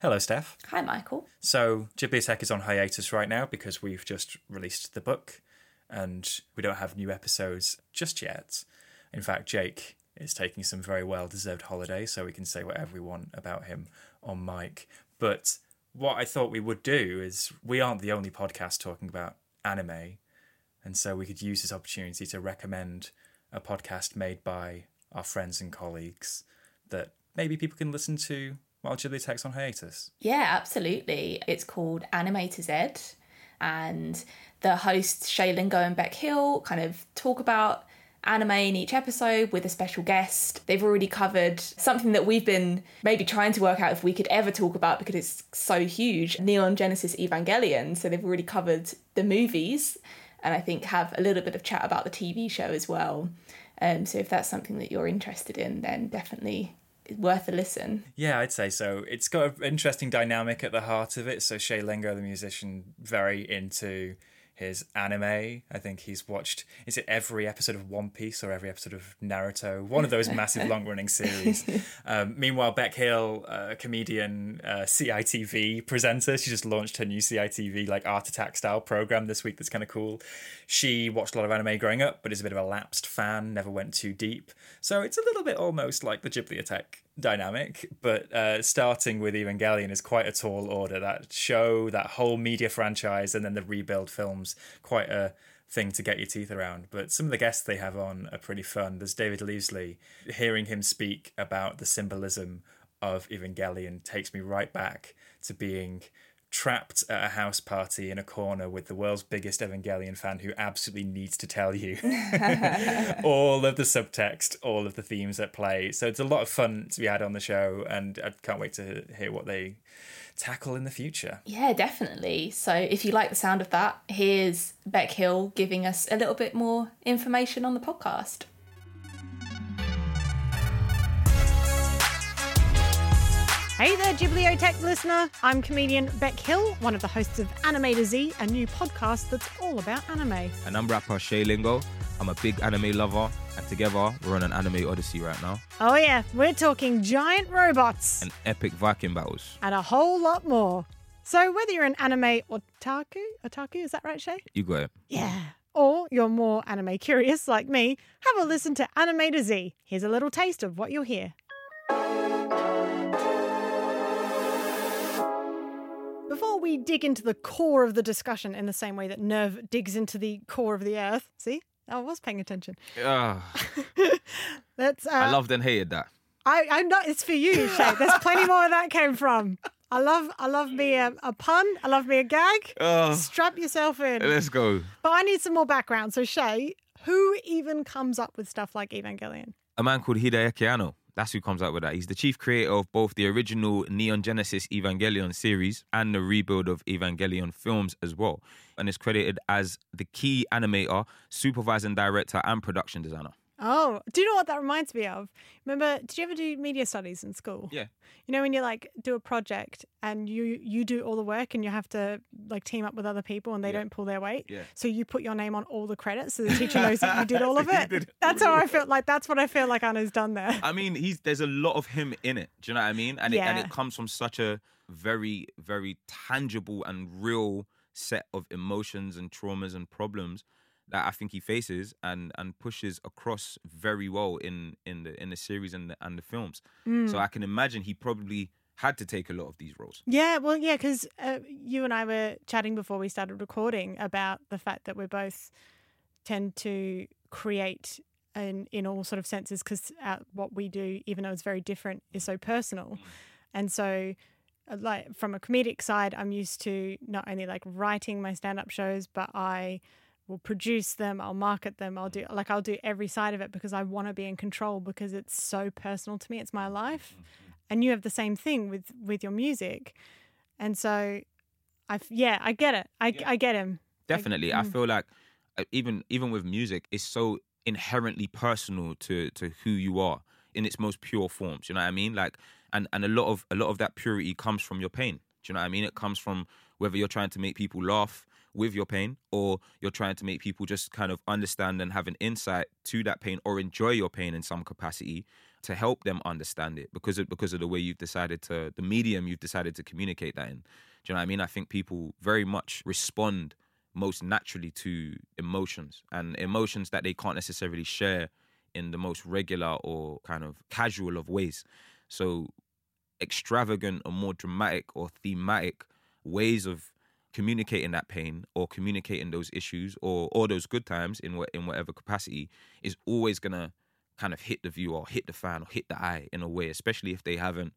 Hello, Steph. Hi, Michael. So, Ghibliotheque is on hiatus right now because we've just released the book and we don't have new episodes just yet. In fact, Jake is taking some very well deserved holiday, so we can say whatever we want about him on mic. But what I thought we would do is we aren't the only podcast talking about anime, and so we could use this opportunity to recommend a podcast made by our friends and colleagues that maybe people can listen to while Ghibliotheque's on hiatus. Yeah, absolutely. It's called Anime to Z, and the hosts Shay Lingo and Bec Hill kind of talk about anime in each episode with a special guest. They've already covered something that we've been maybe trying to work out if we could ever talk about because it's so huge Neon Genesis Evangelion. So they've already covered the movies and I think have a little bit of chat about the TV show as well. Um, so if that's something that you're interested in, then definitely worth a listen. Yeah, I'd say so. It's got an interesting dynamic at the heart of it. So Shay Lingo, the musician, very into his anime. I think he's watched is it every episode of One Piece or every episode of Naruto, one of those massive long running series. Um, meanwhile, Bec Hill, a comedian, uh, CITV presenter, she just launched her new CITV like Art Attack style program this week. That's kind of cool. She watched a lot of anime growing up, but is a bit of a lapsed fan. Never went too deep, so it's a little bit almost like the Ghibliotheque dynamic, but uh, starting with Evangelion is quite a tall order. That show, that whole media franchise, and then the rebuild films, quite a thing to get your teeth around. But some of the guests they have on are pretty fun. There's David Leavesley. Hearing him speak about the symbolism of Evangelion takes me right back to being trapped at a house party in a corner with the world's biggest Evangelion fan who absolutely needs to tell you all of the subtext, all of the themes at play. So it's a lot of fun to be had on the show, and I can't wait to hear what they tackle in the future. Yeah, definitely. So if you like the sound of that, here's Bec Hill giving us a little bit more information on the podcast. Hey there, Ghibliotheque listener. I'm comedian Bec Hill, one of the hosts of Anime to Z, a new podcast that's all about anime. And I'm rapper Shay Lingo. I'm a big anime lover, and together we're on an anime odyssey right now. Oh, yeah, we're talking giant robots And epic Viking battles. and a whole lot more. So, whether you're an anime otaku, otaku, is that right, Shay? You got it. Yeah. Or you're more anime curious like me, have a listen to Anime to Z. Here's a little taste of what you'll hear. Before we dig into the core of the discussion in the same way that NERV digs into the core of the earth, see? I was paying attention. Ah, Let's. Uh, I loved and hated that. I, I know it's for you, Shay. There's plenty more where that came from. I love, I love me a, a pun. I love me a gag. Oh, Strap yourself in. let's go. But I need some more background. So Shay, who even comes up with stuff like Evangelion? A man called Hideaki Anno. That's who comes out with that. He's the chief creator of both the original Neon Genesis Evangelion series and the rebuild of Evangelion films as well. And is credited as the key animator, supervising director, and production designer. Oh, do you know what that reminds me of? Remember, did you ever do media studies in school? Yeah. You know when you like do a project and you you do all the work and you have to like team up with other people and they Yeah. don't pull their weight. Yeah. So you put your name on all the credits so the teacher knows that you did all of it. That's how I feel like that's what I feel like Anno's done there. I mean, he's there's a lot of him in it. Do you know what I mean? And it, and it comes from such a very very tangible and real set of emotions and traumas and problems that I think he faces and and pushes across very well in in the in the series and the, and the films. Mm. So I can imagine he probably had to take a lot of these roles. Yeah, well, yeah, because uh, you and I were chatting before we started recording about the fact that we both tend to create in in all sort of senses because what we do, even though it's very different, is so personal, and so. uh, Like from a comedic side, I'm used to not only like writing my stand-up shows, but I will produce them, I'll market them, I'll do like I'll do every side of it because I want to be in control because it's so personal to me. It's my life, and you have the same thing with with your music, and so I yeah I get it. I I get him. Definitely, I mm. feel like uh, even even with music, it's so inherently personal to to who you are in its most pure forms. You know what I mean? Like, and and a lot of a lot of that purity comes from your pain. Do you know what I mean? It comes from whether you're trying to make people laugh with your pain or you're trying to make people just kind of understand and have an insight to that pain or enjoy your pain in some capacity to help them understand it because of because of the way you've decided to the medium you've decided to communicate that in. Do you know what I mean? I think people very much respond most naturally to emotions and emotions that they can't necessarily share in the most regular or kind of casual of ways. So extravagant or more dramatic or thematic ways of communicating that pain or communicating those issues or or those good times in in whatever capacity is always gonna kind of hit the viewer or hit the fan or hit the eye in a way, especially if they haven't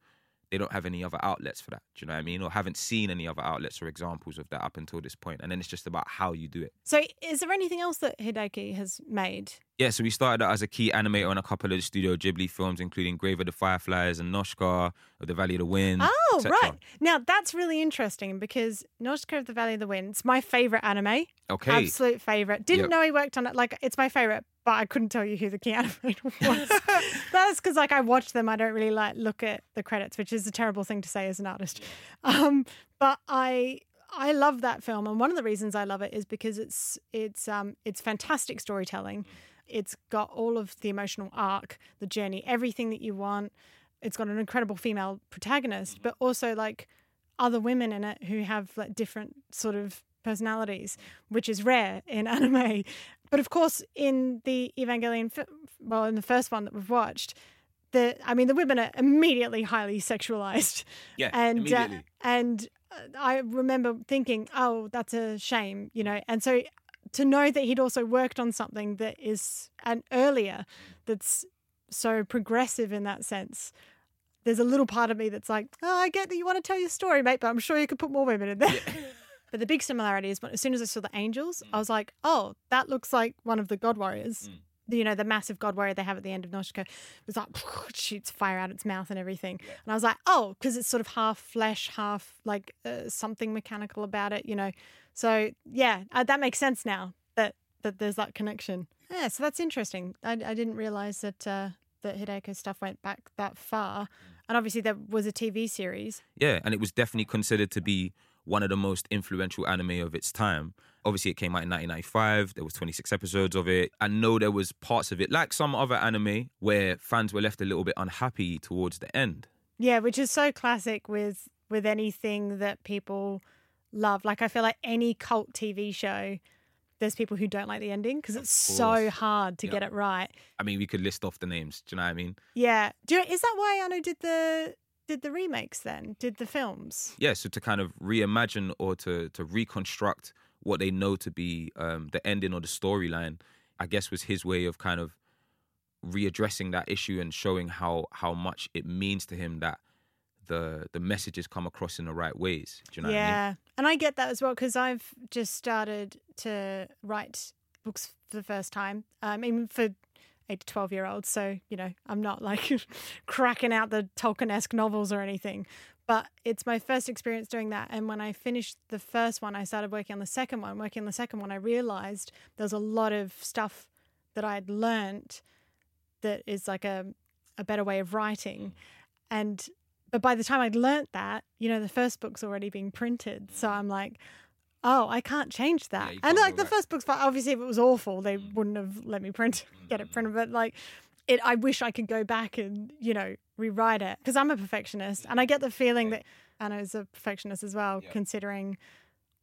they don't have any other outlets for that. Do you know what I mean? Or haven't seen any other outlets or examples of that up until this point. And then it's just about how you do it. So, is there anything else that Hideaki has made? Yeah, so we started out as a key animator on a couple of the Studio Ghibli films, including Grave of the Fireflies and Nausicaä of the Valley of the Wind. Oh, right. Now that's really interesting because Nausicaä of the Valley of the Wind, it's my favorite anime. Okay. Absolute favorite. Didn't Yep. know he worked on it. Like, it's my favorite, but I couldn't tell you who the key animator was. That's because, like, I watch them. I don't really like look at the credits, which is a terrible thing to say as an artist. Um, but I. I love that film, and one of the reasons I love it is because it's it's um it's fantastic storytelling. It's got all of the emotional arc, the journey, everything that you want. It's got an incredible female protagonist, but also like other women in it who have like different sort of personalities, which is rare in anime. But of course, in the Evangelion, well, in the first one that we've watched, the I mean, the women are immediately highly sexualized. Yeah, and immediately. Uh, and uh, I remember thinking, oh, that's a shame, you know. And so to know that he'd also worked on something that is an earlier, that's so progressive in that sense. There's a little part of me that's like, oh, I get that you want to tell your story, mate, but I'm sure you could put more women in there. but the big similarity is when, as soon as I saw the angels, I was like, oh, that looks like one of the God Warriors. The- You know, the massive God Warrior they have at the end of. It was like, shoots fire out its mouth and everything. And I was like, oh, because it's sort of half flesh, half like uh, something mechanical about it, you know. So, yeah, uh, that makes sense now that, that there's that connection. Yeah, so that's interesting. I, I didn't realize that. Uh, that Hideaki stuff went back that far. And obviously, there was a TV series. Yeah, and it was definitely considered to be one of the most influential anime of its time. Obviously, it came out in 1995. There was 26 episodes of it. I know there was parts of it, like some other anime, where fans were left a little bit unhappy towards the end. Yeah, which is so classic with with anything that people love. Like I feel like any cult TV show, there's people who don't like the ending because it's so hard to Yeah. get it right. I mean, we could list off the names. Do you know what I mean? Yeah, Do you, is that why Anno did the did the remakes then? Did the films? Yeah, so to kind of reimagine or to to reconstruct what they know to be um, the ending or the storyline, I guess was his way of kind of readdressing that issue and showing how how much it means to him that the the messages come across in the right ways. Do you know what I mean? yeah, and I get that as well because I've just started to write books for the first time. Um, even for eight to twelve year olds, so you know I'm not like cracking out the Tolkien esque novels or anything. But it's my first experience doing that. And when I finished the first one, I started working on the second one. Working on the second one, I realized there's a lot of stuff that I'd learnt that is like a a better way of writing. And but by the time I'd learnt that, you know, the first book's already being printed. So I'm like, oh, I can't change that. you and like the first book's fine. Obviously, if it was awful, they mm. wouldn't have let me print get it mm. printed. But like, it, I wish I could go back and you know rewrite it because I'm a perfectionist, and I get the feeling that Anno's a perfectionist as well, considering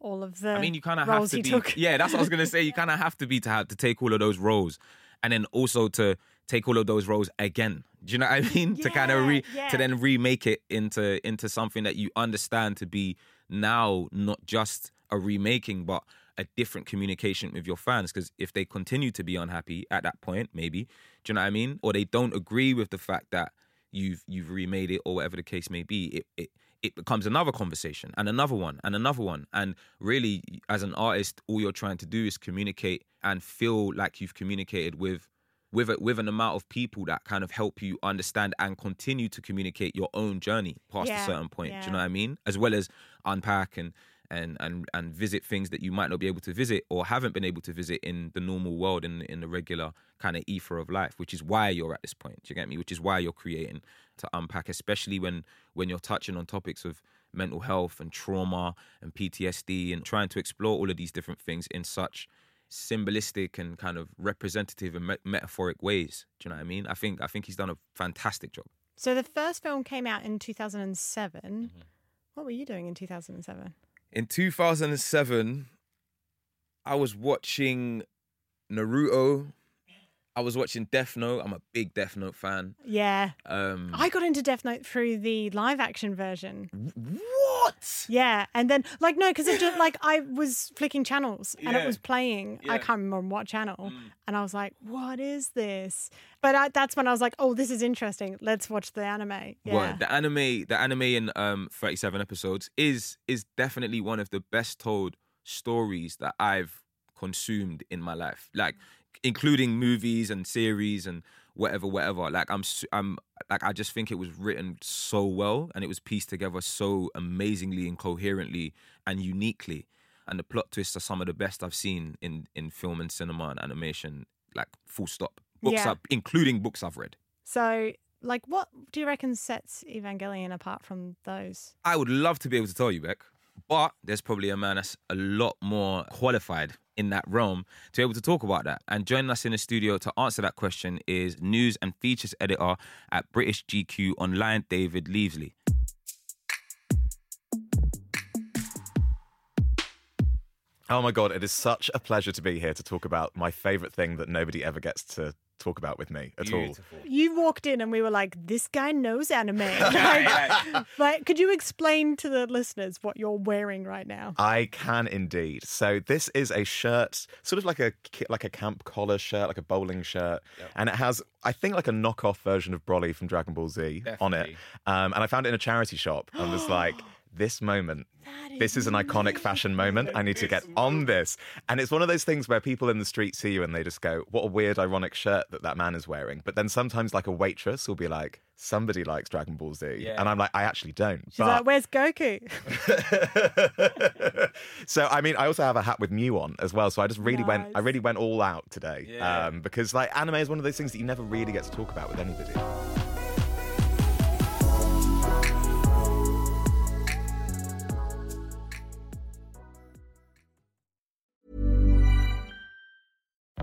all of the I mean, you kind of have to be. took. Yeah, that's what I was gonna say. You kind of have to be to have to take all of those roles, and then also to take all of those roles again. Do you know what I mean? to kind of re Yeah, to then remake it into into something that you understand to be now not just a remaking, but a different communication with your fans. Because if they continue to be unhappy at that point, maybe, do you know what I mean? Or they don't agree with the fact that you've you've remade it or whatever the case may be, it it it becomes another conversation and another one and another one. And really, as an artist, all you're trying to do is communicate and feel like you've communicated with with a, with an amount of people that kind of help you understand and continue to communicate your own journey past Yeah, a certain point. Do you know what I mean? As well as unpack and and and and visit things that you might not be able to visit or haven't been able to visit in the normal world in in the regular kind of ether of life, which is why you're at this point. Do you get me? Which is why you're creating to unpack, especially when when you're touching on topics of mental health and trauma and PTSD and trying to explore all of these different things in such symbolistic and kind of representative and me- metaphoric ways. Do you know what I mean? I think I think he's done a fantastic job. So the first film came out in 2007. Mm-hmm. What were you doing in 2007? In 2007, I was watching Naruto. I was watching Death Note. I'm a big Death Note fan. Yeah. Um, I got into Death Note through the live action version. What? Yeah, and then like no, because it just like I was flicking channels and Yeah. it was playing. I Yeah. can't remember on what channel, Mm. and I was like, "What is this?" But I, that's when I was like, "Oh, this is interesting. Let's watch the anime." Yeah, Well, the anime, the anime in um 37 episodes is is definitely one of the best told stories that I've consumed in my life. Like including movies and series and whatever whatever. Like I'm I'm like I just think it was written so well and it was pieced together so amazingly and coherently and uniquely. And the plot twists are some of the best I've seen in in film and cinema and animation. Like full stop. Books Yeah. up, including books I've read. So, like, what do you reckon sets Evangelion apart from those? I would love to be able to tell you, Bec, but there's probably a man that's a lot more qualified in that realm to be able to talk about that. And joining us in the studio to answer that question is news and features editor at British GQ Online, David Leavesley. Oh my god, it is such a pleasure to be here to talk about my favorite thing that nobody ever gets to talk about with me at all. You walked in and we were like, "This guy knows anime." like, like, could you explain to the listeners what you're wearing right now? I can indeed. So this is a shirt, sort of like a like a camp collar shirt, like a bowling shirt, and it has, I think, like a knockoff version of Broly from Dragon Ball Z on it. Um, and I found it in a charity shop and was like, this moment, this is an iconic fashion moment. I need to get on this. And it's one of those things where people in the street see you and they just go, "What a weird, ironic shirt that that man is wearing." But then sometimes, like a waitress will be like, "Somebody likes Dragon Ball Z," Yeah. and I'm like, "I actually don't." She's but like, "Where's Goku?" so I mean, I also have a hat with Mew on as well. So I just really went, I really went all out today, Yeah. um, because like anime is one of those things that you never really get to talk about with anybody.